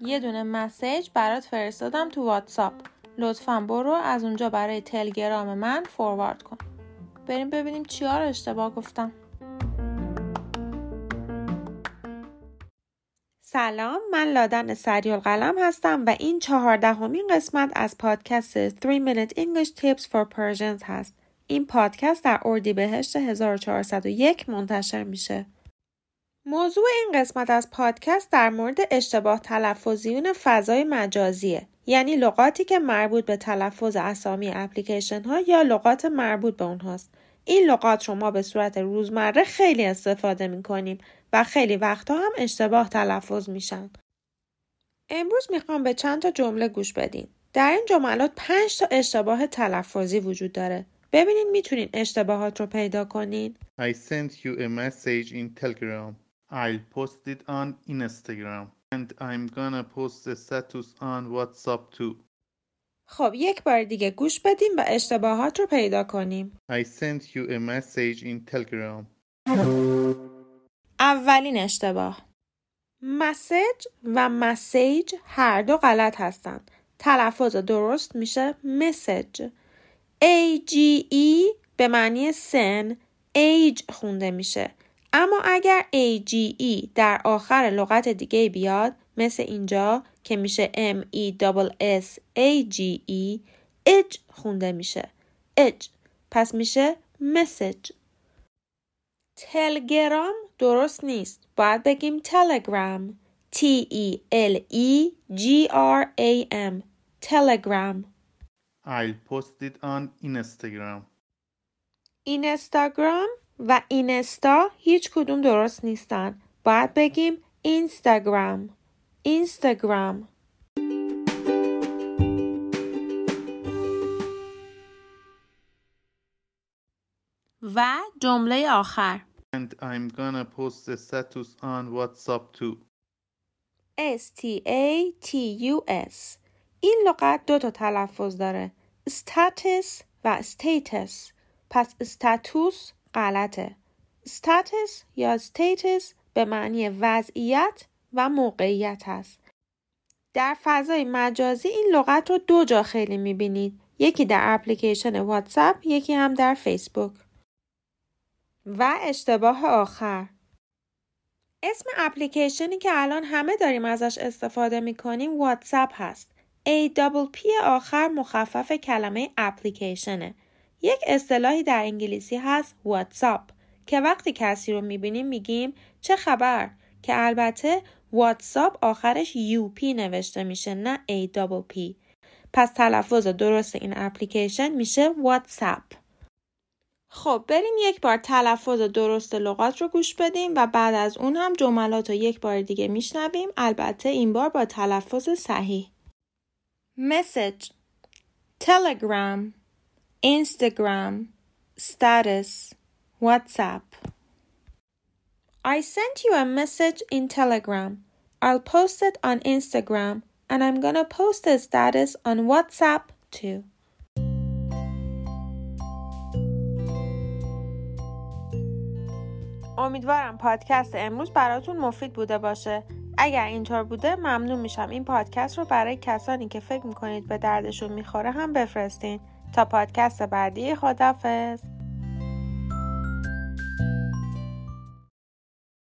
یه دونه مسیج برات فرستادم تو واتساپ. لطفا برو از اونجا برای تلگرام من فوروارد کن. بریم ببینیم چیا رو اشتباه گفتم. سلام من لادن سریال قلم هستم و این چهاردهمین قسمت از پادکست 3 Minute English Tips for Persians هست. این پادکست در اردیبهشت 1401 منتشر میشه موضوع این قسمت از پادکست در مورد اشتباه تلفظیون فضای مجازیه یعنی لغاتی که مربوط به تلفظ اسامی اپلیکیشن ها یا لغات مربوط به اونهاست این لغات رو ما به صورت روزمره خیلی استفاده می کنیم و خیلی وقتها هم اشتباه تلفظ میشن. امروز می‌خوام به چند تا جمله گوش بدین. در این جملات پنج تا اشتباه تلفظی وجود داره. ببینین می‌تونین اشتباهات رو پیدا کنین. I sent you a message in Telegram. I'll post it on Instagram. And I'm gonna post the status on WhatsApp too. خب یک بار دیگه گوش بدیم و اشتباهات رو پیدا کنیم. I sent you a message in Telegram. اولین اشتباه مسج و مسیج هر دو غلط هستند. تلفظ درست میشه مسج. A G E به معنی سن ایج خونده میشه. اما اگر A G E در آخر لغت دیگه بیاد مثل اینجا که میشه M E S A G E اج خونده میشه. اج پس میشه مسج. تلگرام درست نیست. باید بگیم تلگرام. T E L E G R A M تلگرام. I'll post it on Instagram. اینستاگرام و اینستا هیچ کدوم درست نیستن. باید بگیم اینستاگرام. اینستاگرام. و جمله آخر And I'm gonna post the status on WhatsApp too. S T A T U S این لغت دو تا تلفظ داره. status و status پس استاتوس غلطه. status یا status به معنی وضعیت و موقعیت هست. در فضای مجازی این لغت رو دو جا خیلی می‌بینید. یکی در اپلیکیشن واتساپ یکی هم در فیسبوک. و اشتباه آخر. اسم اپلیکیشنی که الان همه داریم ازش استفاده می‌کنیم واتساپ هست. P آخر مخفف کلمه اپلیکیشنه. یک اصطلاحی در انگلیسی هست What's up که وقتی کسی رو می‌بینیم میگیم چه خبر که البته What's up آخرش UP نوشته میشه نه P. پس تلفظ درست این اپلیکیشن میشه واتساپ. خب بریم یک بار تلفظ درست لغات رو گوش بدیم و بعد از اون هم جملات رو یک بار دیگه میشنویم البته این بار با تلفظ صحیح message telegram instagram status whatsapp I sent you a message in telegram I'll post it on instagram and I'm gonna post the status on whatsapp too امیدوارم پادکست امروز براتون مفید بوده باشه اگر اینطور بوده ممنون میشم. این پادکست رو برای کسانی که فکر می‌کنید به دردشون می‌خوره هم بفرستین. تا پادکست بعدی خدافز